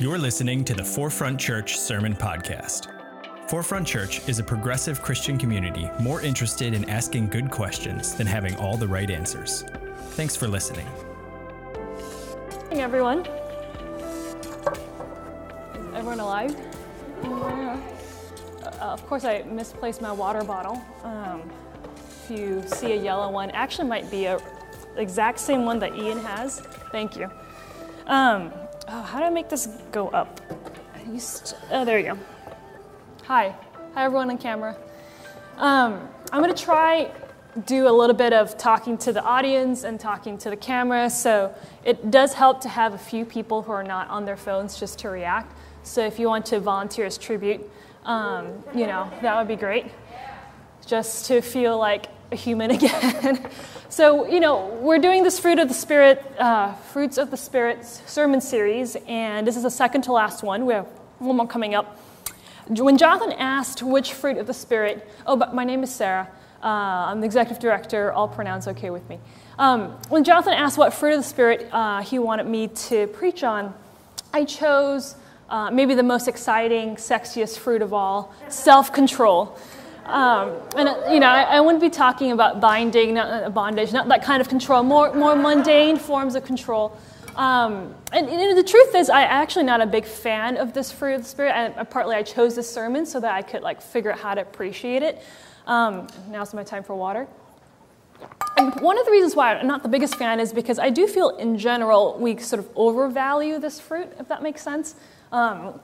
You're listening to the Forefront Church Sermon Podcast. Forefront Church is a progressive Christian community more interested in asking good questions than having all the right answers. Thanks for listening. Hey everyone. Is everyone alive? Uh, of course, I misplaced my water bottle. Um, if you see a yellow one, actually might be a exact same one that Ian has. Thank you. Um, oh, how do I make this go up? St- oh, there you go. Hi. Hi, everyone on camera. Um, I'm going to try do a little bit of talking to the audience and talking to the camera. So it does help to have a few people who are not on their phones just to react. So if you want to volunteer as tribute, um, you know, that would be great. Just to feel like a human again. So, you know, we're doing this Fruit of the Spirit, uh, Fruits of the Spirit sermon series, and this is the second to last one. We have one more coming up. When Jonathan asked which fruit of the Spirit, oh, but my name is Sarah. Uh, I'm the executive director. All pronouns okay with me. Um, when Jonathan asked what fruit of the Spirit uh, he wanted me to preach on, I chose uh, maybe the most exciting, sexiest fruit of all self control. Um, and you know, I, I, wouldn't be talking about binding, not uh, bondage, not that kind of control. More, more mundane forms of control. Um, and you know, the truth is, I'm actually not a big fan of this fruit of the spirit. And partly, I chose this sermon so that I could like figure out how to appreciate it. Um, now's my time for water. And one of the reasons why I'm not the biggest fan is because I do feel, in general, we sort of overvalue this fruit, if that makes sense. Um,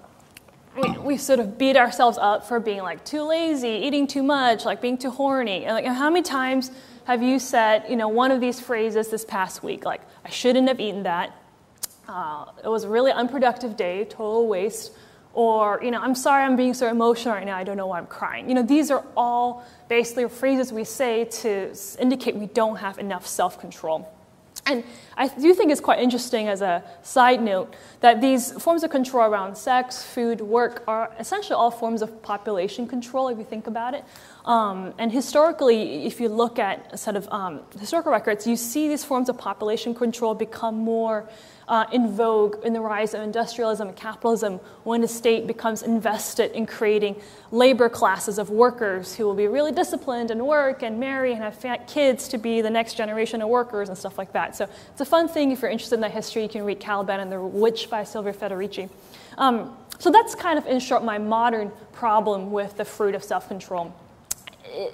we, we sort of beat ourselves up for being like too lazy, eating too much, like being too horny. And like, how many times have you said, you know, one of these phrases this past week, like, I shouldn't have eaten that. Uh, it was a really unproductive day, total waste. Or, you know, I'm sorry I'm being so emotional right now, I don't know why I'm crying. You know, these are all basically phrases we say to indicate we don't have enough self control. And I do think it's quite interesting as a side note that these forms of control around sex, food, work are essentially all forms of population control if you think about it. Um, and historically, if you look at a set of um, historical records, you see these forms of population control become more uh, in vogue in the rise of industrialism and capitalism when the state becomes invested in creating labor classes of workers who will be really disciplined and work and marry and have kids to be the next generation of workers and stuff like that. So it's a fun thing if you're interested in that history. You can read Caliban and the Witch by Silvia Federici. Um, so that's kind of, in short, my modern problem with the fruit of self control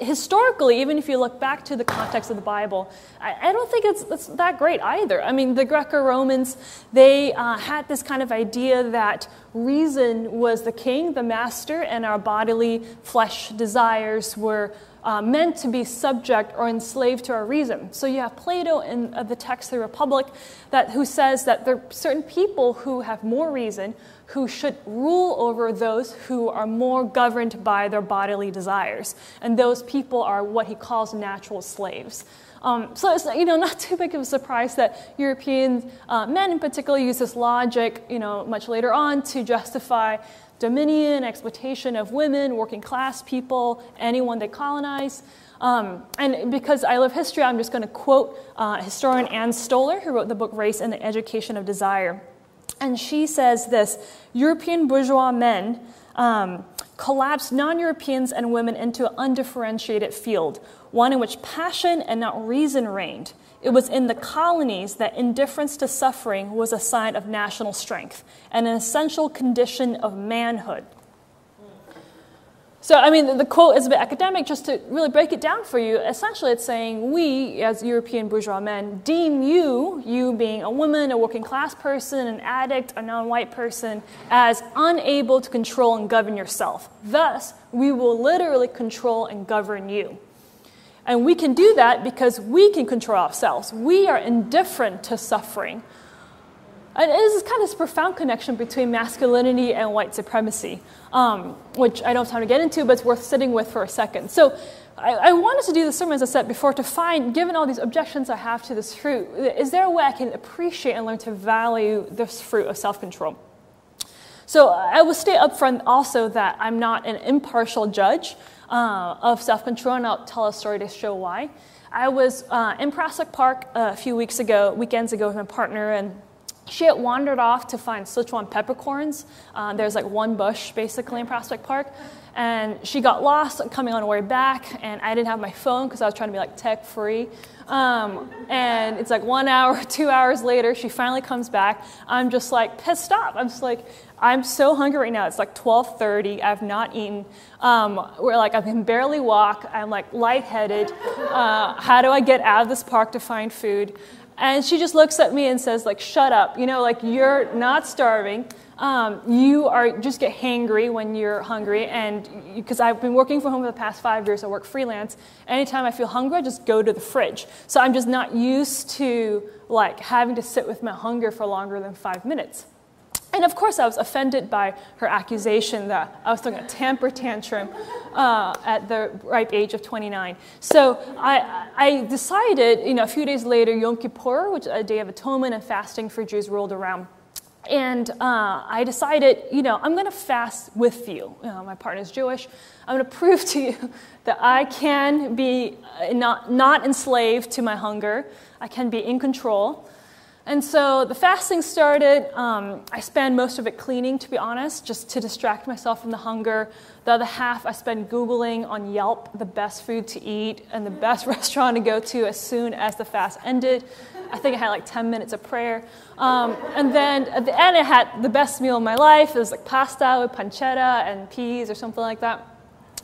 historically, even if you look back to the context of the Bible, I, I don't think it's, it's, that great either. I mean, the Greco Romans, they uh, had this kind of idea that reason was the king, the master, and our bodily flesh desires were uh, meant to be subject or enslaved to our reason. So you have Plato in uh, the text of the Republic that, who says that there are certain people who have more reason who should rule over those who are more governed by their bodily desires. And those people are what he calls natural slaves. Um, so it's you know not too big of a surprise that European uh, men in particular use this logic you know much later on to justify dominion, exploitation of women, working class people, anyone they colonize. Um, and because I love history, I'm just going to quote uh, historian Ann Stoler, who wrote the book Race and the Education of Desire. And she says this European bourgeois men um, collapsed non Europeans and women into an undifferentiated field, one in which passion and not reason reigned. It was in the colonies that indifference to suffering was a sign of national strength and an essential condition of manhood. So, I mean, the quote is a bit academic, just to really break it down for you. Essentially, it's saying we, as European bourgeois men, deem you, you being a woman, a working class person, an addict, a non white person, as unable to control and govern yourself. Thus, we will literally control and govern you. And we can do that because we can control ourselves. We are indifferent to suffering. And this is kind of this profound connection between masculinity and white supremacy, um, which I don't have time to get into, but it's worth sitting with for a second. So I, I, wanted to do the sermon, as I said before, to find, given all these objections I have to this fruit, is there a way I can appreciate and learn to value this fruit of self control? So I will state upfront also that I'm not an impartial judge uh, of self control, and I'll tell a story to show why. I was uh, in Prospect Park a few weeks ago, weekends ago, with my partner, and she had wandered off to find Sichuan peppercorns. Uh, there's like one bush basically in Prospect Park. And she got lost coming on her way back, and I didn't have my phone because I was trying to be like tech free. Um, and it's like one hour, two hours later, she finally comes back. I'm just like pissed off. I'm just like, I'm so hungry right now. It's like 12:30. I've not eaten. Um, we're like, I can barely walk. I'm like lightheaded. Uh, how do I get out of this park to find food? And she just looks at me and says, like, shut up. You know, like you're not starving. Um, you are just get hangry when you're hungry, and because I've been working from home for the past five years, I work freelance. Anytime I feel hungry, I just go to the fridge. So I'm just not used to like having to sit with my hunger for longer than five minutes. And of course, I was offended by her accusation that I was throwing a temper tantrum uh, at the ripe age of 29. So I, I decided, you know, a few days later, Yom Kippur, which is a day of atonement and fasting for Jews, rolled around. And uh, I decided, you know, I'm going to fast with you. you know, my partner's Jewish. I'm going to prove to you that I can be uh, not, not enslaved to my hunger. I can be in control. And so the fasting started. Um, I spent most of it cleaning, to be honest, just to distract myself from the hunger. The other half I spent Googling on Yelp the best food to eat and the best restaurant to go to as soon as the fast ended. I think I had like 10 minutes of prayer. Um, and then at the end, I had the best meal of my life. It was like pasta with pancetta and peas or something like that.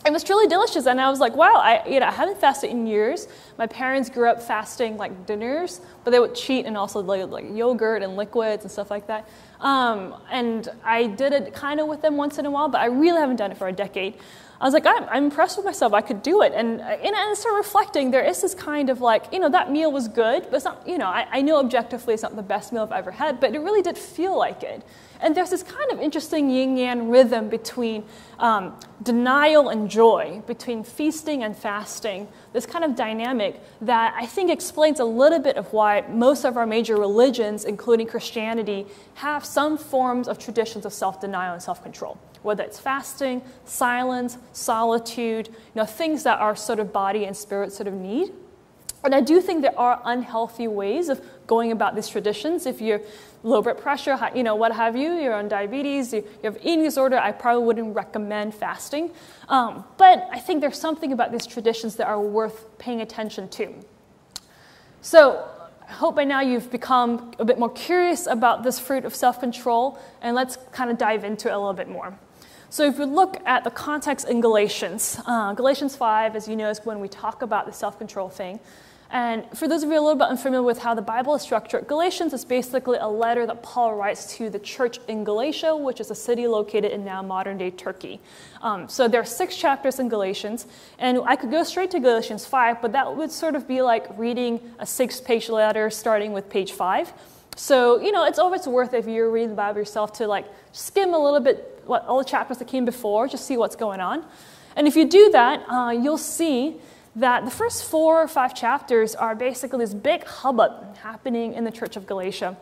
It was truly delicious, and I was like, wow, I, you know, I haven't fasted in years. My parents grew up fasting like dinners, but they would cheat and also like, like yogurt and liquids and stuff like that. Um, and I did it kind of with them once in a while, but I really haven't done it for a decade. I was like, I'm, I'm impressed with myself. I could do it. And, and I started reflecting. There is this kind of like, you know, that meal was good, but it's not, you know, I, I know objectively it's not the best meal I've ever had, but it really did feel like it. And there's this kind of interesting yin yang rhythm between um, denial and joy, between feasting and fasting, this kind of dynamic that I think explains a little bit of why most of our major religions, including Christianity, have some forms of traditions of self denial and self control whether it's fasting, silence, solitude, you know, things that our sort of body and spirit sort of need. And I do think there are unhealthy ways of going about these traditions. If you're low blood pressure, you know, what have you, you're on diabetes, you have eating disorder, I probably wouldn't recommend fasting. Um, but I think there's something about these traditions that are worth paying attention to. So I hope by now you've become a bit more curious about this fruit of self control, and let's kind of dive into it a little bit more. So, if we look at the context in Galatians, uh, Galatians 5, as you know, is when we talk about the self control thing. And for those of you a little bit unfamiliar with how the Bible is structured, Galatians is basically a letter that Paul writes to the church in Galatia, which is a city located in now modern day Turkey. Um, so there are six chapters in Galatians, and I could go straight to Galatians 5, but that would sort of be like reading a six page letter starting with page 5. So, you know, it's always worth if you're reading the Bible yourself to like skim a little bit what all the chapters that came before, just see what's going on. And if you do that, uh, you'll see that the first four or five chapters are basically this big hubbub happening in the church of Galatia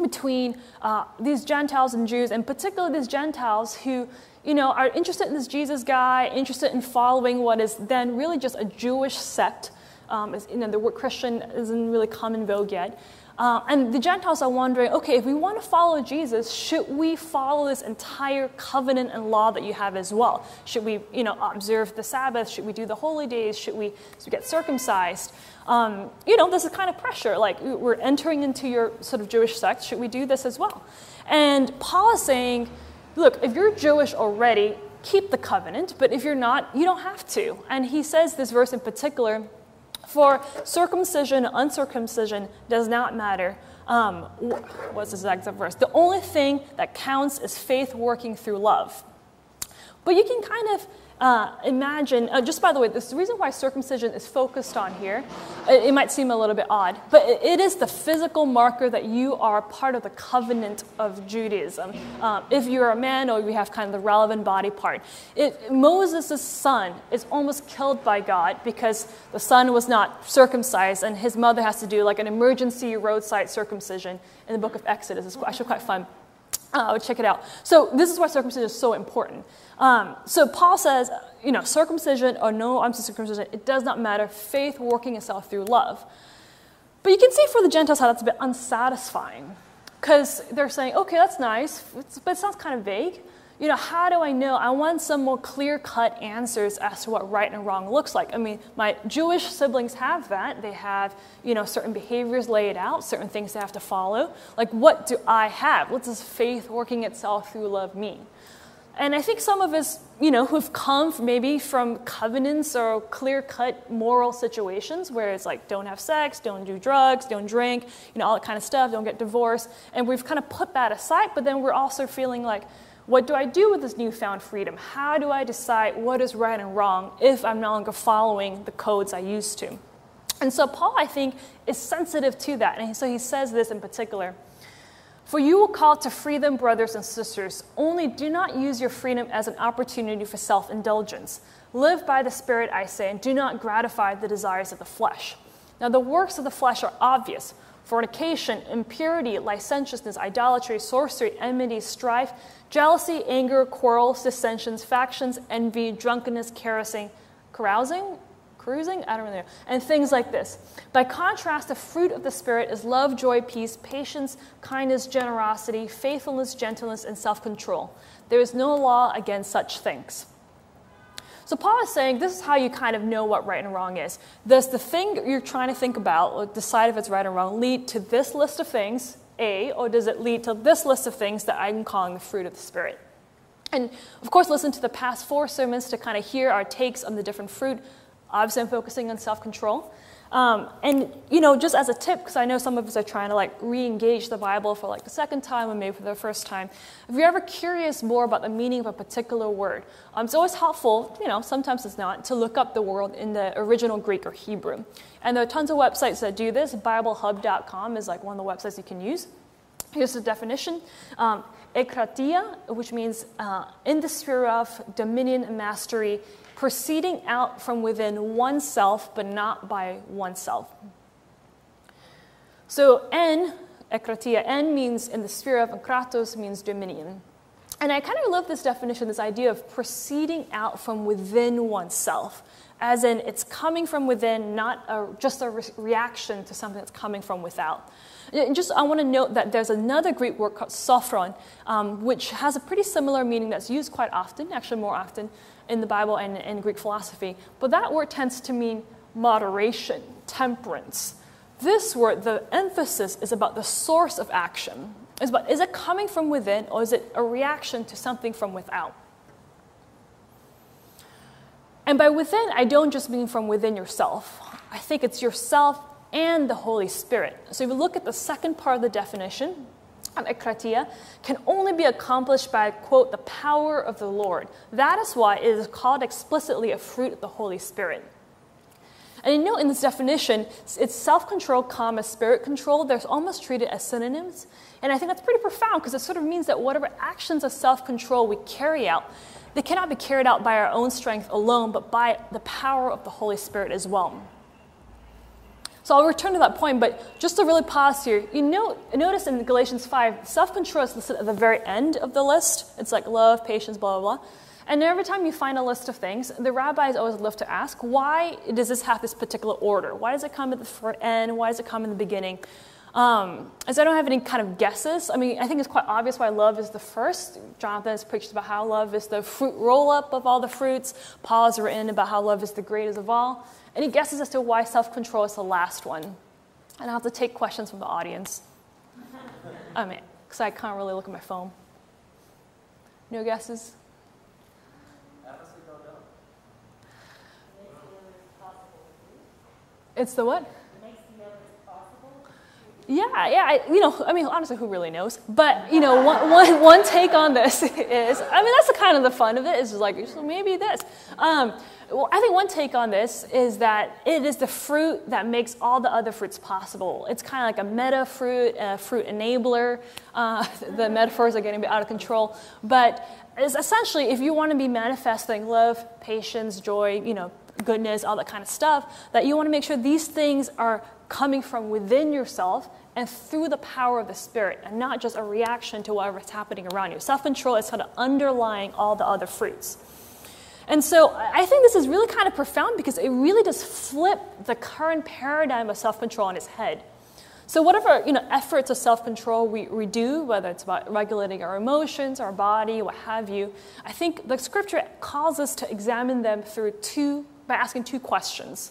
between uh, these Gentiles and Jews, and particularly these Gentiles who, you know, are interested in this Jesus guy, interested in following what is then really just a Jewish sect. Um, you know, the word Christian isn't really come in vogue yet. Uh, and the Gentiles are wondering okay, if we want to follow Jesus, should we follow this entire covenant and law that you have as well? Should we you know, observe the Sabbath? Should we do the holy days? Should we, should we get circumcised? Um, you know, this is kind of pressure. Like, we're entering into your sort of Jewish sect. Should we do this as well? And Paul is saying, look, if you're Jewish already, keep the covenant, but if you're not, you don't have to. And he says this verse in particular for circumcision, uncircumcision does not matter. Um, what's this exact verse? The only thing that counts is faith working through love. But you can kind of uh, imagine, uh, just by the way, this, the reason why circumcision is focused on here, it, it might seem a little bit odd, but it, it is the physical marker that you are part of the covenant of Judaism. Uh, if you're a man or you have kind of the relevant body part. Moses' son is almost killed by God because the son was not circumcised and his mother has to do like an emergency roadside circumcision in the book of Exodus. It's actually quite fun. Uh, check it out. So this is why circumcision is so important. Um, so Paul says, you know, circumcision or no uncircumcision, it does not matter. Faith working itself through love. But you can see for the Gentiles how that's a bit unsatisfying. Because they're saying, okay, that's nice, but it sounds kind of vague. You know, how do I know? I want some more clear cut answers as to what right and wrong looks like. I mean, my Jewish siblings have that. They have, you know, certain behaviors laid out, certain things they have to follow. Like, what do I have? What does faith working itself through love mean? And I think some of us, you know, who've come maybe from covenants or clear cut moral situations where it's like, don't have sex, don't do drugs, don't drink, you know, all that kind of stuff, don't get divorced. And we've kind of put that aside, but then we're also feeling like, what do I do with this newfound freedom? How do I decide what is right and wrong if I'm no longer following the codes I used to? And so Paul, I think, is sensitive to that. And so he says this in particular. For you will call to freedom, brothers and sisters. Only do not use your freedom as an opportunity for self indulgence. Live by the Spirit, I say, and do not gratify the desires of the flesh. Now, the works of the flesh are obvious fornication, impurity, licentiousness, idolatry, sorcery, enmity, strife, jealousy, anger, quarrels, dissensions, factions, envy, drunkenness, carousing, carousing, cruising, I don't know, and things like this. By contrast, the fruit of the Spirit is love, joy, peace, patience, kindness, generosity, faithfulness, gentleness, and self control. There is no law against such things. So Paul is saying this is how you kind of know what right and wrong is. Does the thing you're trying to think about, decide if it's right or wrong, lead to this list of things, A, or does it lead to this list of things that I'm calling the fruit of the Spirit? And of course, listen to the past four sermons to kind of hear our takes on the different fruit Obviously, I'm focusing on self control. Um, and, you know, just as a tip, because I know some of us are trying to like re engage the Bible for like the second time or maybe for the first time, if you're ever curious more about the meaning of a particular word, um, it's always helpful, you know, sometimes it's not, to look up the word in the original Greek or Hebrew. And there are tons of websites that do this. BibleHub.com is like one of the websites you can use. Here's the definition. Um, ekratia, which means uh, in the sphere of dominion and mastery, proceeding out from within oneself, but not by oneself. So, en, ekratia, en means in the sphere of, and kratos means dominion. And I kind of love this definition, this idea of proceeding out from within oneself, as in it's coming from within, not a, just a re- reaction to something that's coming from without. And just I want to note that there's another Greek word called sophron, um, which has a pretty similar meaning that's used quite often, actually more often, in the Bible and in Greek philosophy. But that word tends to mean moderation, temperance. This word, the emphasis is about the source of action. About is it coming from within or is it a reaction to something from without? And by within, I don't just mean from within yourself. I think it's yourself and the Holy Spirit. So if you look at the second part of the definition, ekratia can only be accomplished by, quote, the power of the Lord. That is why it is called explicitly a fruit of the Holy Spirit. And you know, in this definition, it's self control, comma, spirit control. They're almost treated as synonyms. And I think that's pretty profound because it sort of means that whatever actions of self control we carry out, they cannot be carried out by our own strength alone, but by the power of the Holy Spirit as well. So I'll return to that point, but just to really pause here, you know, notice in Galatians 5, self control is listed at the very end of the list. It's like love, patience, blah, blah, blah. And every time you find a list of things, the rabbis always love to ask, why does this have this particular order? Why does it come at the front end? Why does it come in the beginning? Um, as I don't have any kind of guesses, I mean, I think it's quite obvious why love is the first. Jonathan has preached about how love is the fruit roll up of all the fruits. Paul has written about how love is the greatest of all. Any guesses as to why self control is the last one? And I'll have to take questions from the audience. I mean, because I can't really look at my phone. No guesses? It's the what? Yeah, yeah. I, you know, I mean, honestly, who really knows? But you know, one, one, one take on this is, I mean, that's the kind of the fun of it. Is like, so maybe this. Um, well, I think one take on this is that it is the fruit that makes all the other fruits possible. It's kind of like a meta fruit, a fruit enabler. Uh, the metaphors are getting out of control, but it's essentially if you want to be manifesting love, patience, joy, you know, goodness, all that kind of stuff, that you want to make sure these things are coming from within yourself and through the power of the Spirit, and not just a reaction to whatever's happening around you. Self control is sort of underlying all the other fruits. And so I think this is really kind of profound because it really does flip the current paradigm of self control on its head. So whatever you know, efforts of self-control we, we do, whether it's about regulating our emotions, our body, what have you, I think the scripture calls us to examine them through two by asking two questions.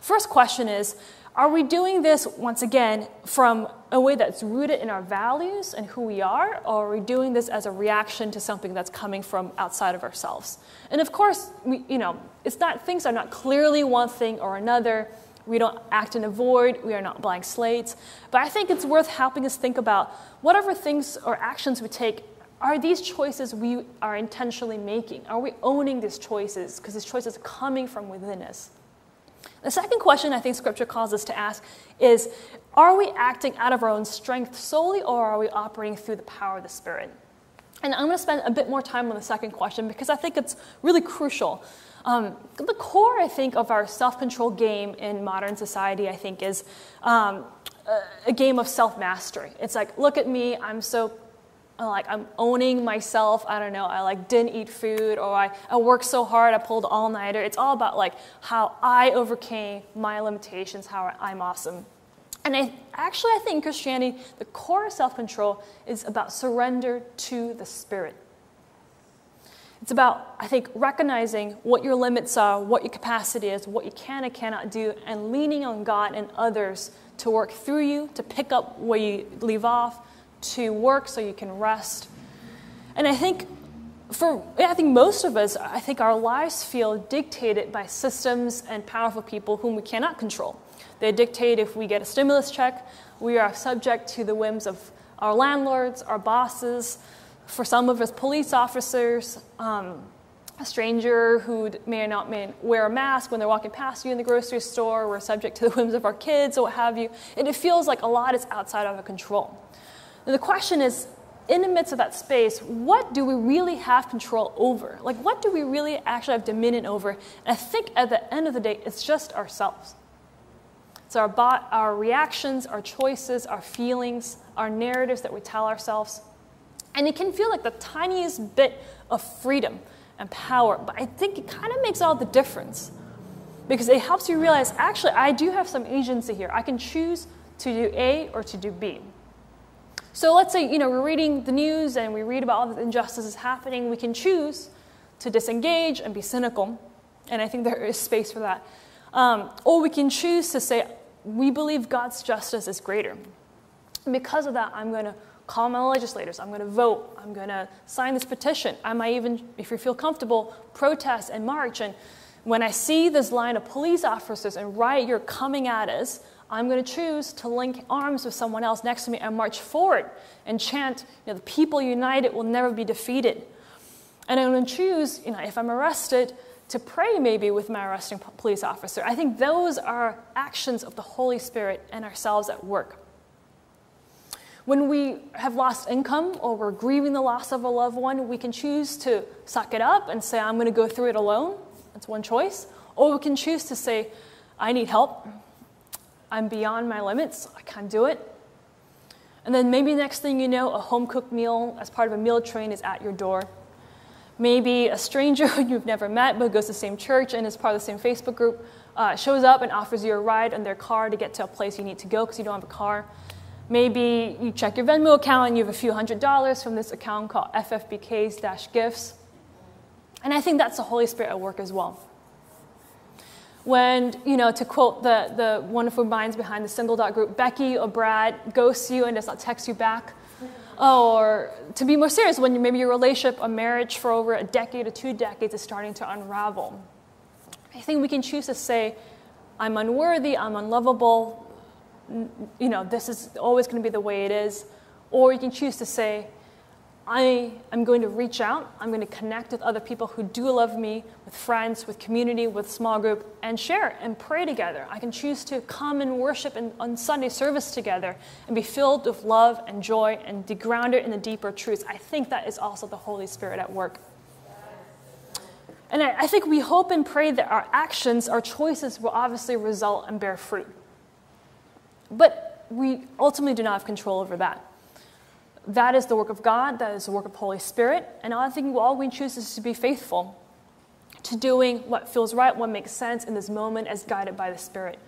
First question is, are we doing this once again from a way that's rooted in our values and who we are, or are we doing this as a reaction to something that's coming from outside of ourselves? And of course, we, you know, it's not things are not clearly one thing or another. We don't act in a void. We are not blank slates. But I think it's worth helping us think about whatever things or actions we take. Are these choices we are intentionally making? Are we owning these choices? Because these choices are coming from within us. The second question I think Scripture calls us to ask is Are we acting out of our own strength solely, or are we operating through the power of the Spirit? And I'm going to spend a bit more time on the second question because I think it's really crucial. Um, the core, I think, of our self control game in modern society, I think, is um, a game of self mastery. It's like, look at me, I'm so like I'm owning myself. I don't know. I like didn't eat food, or I, I worked so hard. I pulled all nighter. It's all about like how I overcame my limitations. How I'm awesome. And I, actually, I think Christianity, the core of self control is about surrender to the Spirit. It's about, I think, recognizing what your limits are, what your capacity is, what you can and cannot do, and leaning on God and others to work through you, to pick up where you leave off, to work so you can rest. And I think for I think most of us, I think our lives feel dictated by systems and powerful people whom we cannot control. They dictate if we get a stimulus check, we are subject to the whims of our landlords, our bosses, for some of us, police officers, um, a stranger who may or not may wear a mask when they're walking past you in the grocery store. We're subject to the whims of our kids or what have you. And it feels like a lot is outside of our control. And the question is, in the midst of that space, what do we really have control over? Like, what do we really actually have dominion over? And I think at the end of the day, it's just ourselves. It's our, our reactions, our choices, our feelings, our narratives that we tell ourselves. And it can feel like the tiniest bit of freedom and power, but I think it kind of makes all the difference because it helps you realize actually, I do have some agency here. I can choose to do A or to do B. So let's say, you know, we're reading the news and we read about all the injustices happening. We can choose to disengage and be cynical. And I think there is space for that. Um, or we can choose to say, we believe God's justice is greater. And because of that, I'm going to call my legislators. I'm going to vote. I'm going to sign this petition. I might even, if you feel comfortable, protest and march. And when I see this line of police officers and riot gear coming at us, I'm going to choose to link arms with someone else next to me and march forward and chant, you know, the people united will never be defeated. And I'm going to choose, you know, if I'm arrested, to pray maybe with my arresting police officer. I think those are actions of the Holy Spirit and ourselves at work. When we have lost income or we're grieving the loss of a loved one, we can choose to suck it up and say, I'm going to go through it alone. That's one choice. Or we can choose to say, I need help. I'm beyond my limits. I can't do it. And then maybe next thing you know, a home cooked meal as part of a meal train is at your door. Maybe a stranger who you've never met but goes to the same church and is part of the same Facebook group uh, shows up and offers you a ride in their car to get to a place you need to go because you don't have a car. Maybe you check your Venmo account and you have a few hundred dollars from this account called FFBKs Gifts. And I think that's the Holy Spirit at work as well when, you know, to quote the, the wonderful minds behind the single dot group, Becky or Brad ghosts you and does not text you back. Or to be more serious, when maybe your relationship or marriage for over a decade or two decades is starting to unravel. I think we can choose to say, I'm unworthy, I'm unlovable, you know, this is always going to be the way it is. Or you can choose to say, I am going to reach out. I'm going to connect with other people who do love me, with friends, with community, with small group, and share and pray together. I can choose to come and worship in, on Sunday service together and be filled with love and joy and be grounded in the deeper truths. I think that is also the Holy Spirit at work. And I, I think we hope and pray that our actions, our choices will obviously result and bear fruit. But we ultimately do not have control over that. That is the work of God, that is the work of the Holy Spirit. And I think all we choose is to be faithful to doing what feels right, what makes sense in this moment as guided by the Spirit.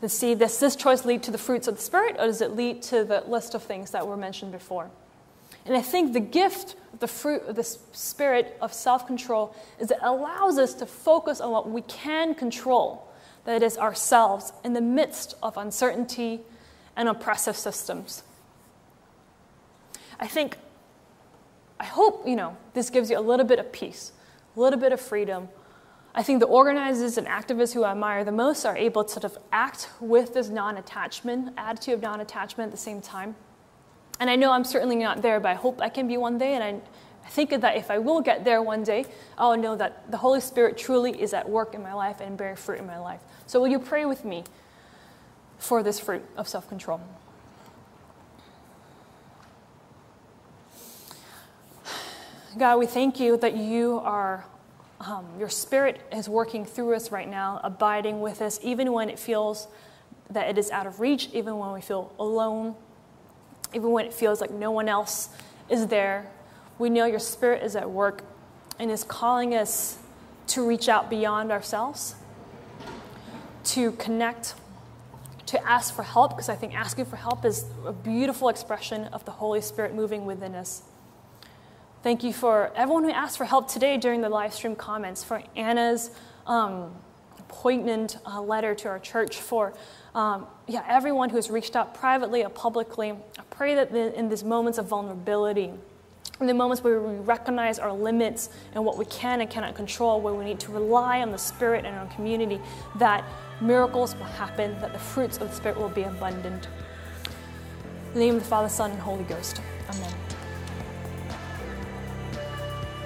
to see does this choice lead to the fruits of the Spirit or does it lead to the list of things that were mentioned before? And I think the gift the fruit of the spirit of self control is it allows us to focus on what we can control, that is ourselves, in the midst of uncertainty and oppressive systems. I think, I hope, you know, this gives you a little bit of peace, a little bit of freedom. I think the organizers and activists who I admire the most are able to sort of act with this non attachment, attitude of non attachment at the same time. And I know I'm certainly not there, but I hope I can be one day. And I, I think that if I will get there one day, I'll know that the Holy Spirit truly is at work in my life and bearing fruit in my life. So, will you pray with me for this fruit of self control? God, we thank you that you are, um, your spirit is working through us right now, abiding with us, even when it feels that it is out of reach, even when we feel alone, even when it feels like no one else is there, we know your spirit is at work and is calling us to reach out beyond ourselves, to connect, to ask for help, because I think asking for help is a beautiful expression of the Holy Spirit moving within us. Thank you for everyone who asked for help today during the live stream comments, for Anna's um, poignant uh, letter to our church, for um, yeah, everyone who has reached out privately or publicly, I pray that the, in these moments of vulnerability, in the moments where we recognize our limits and what we can and cannot control, where we need to rely on the Spirit and our community, that miracles will happen, that the fruits of the Spirit will be abundant. In the name of the Father, Son, and Holy Ghost. Amen.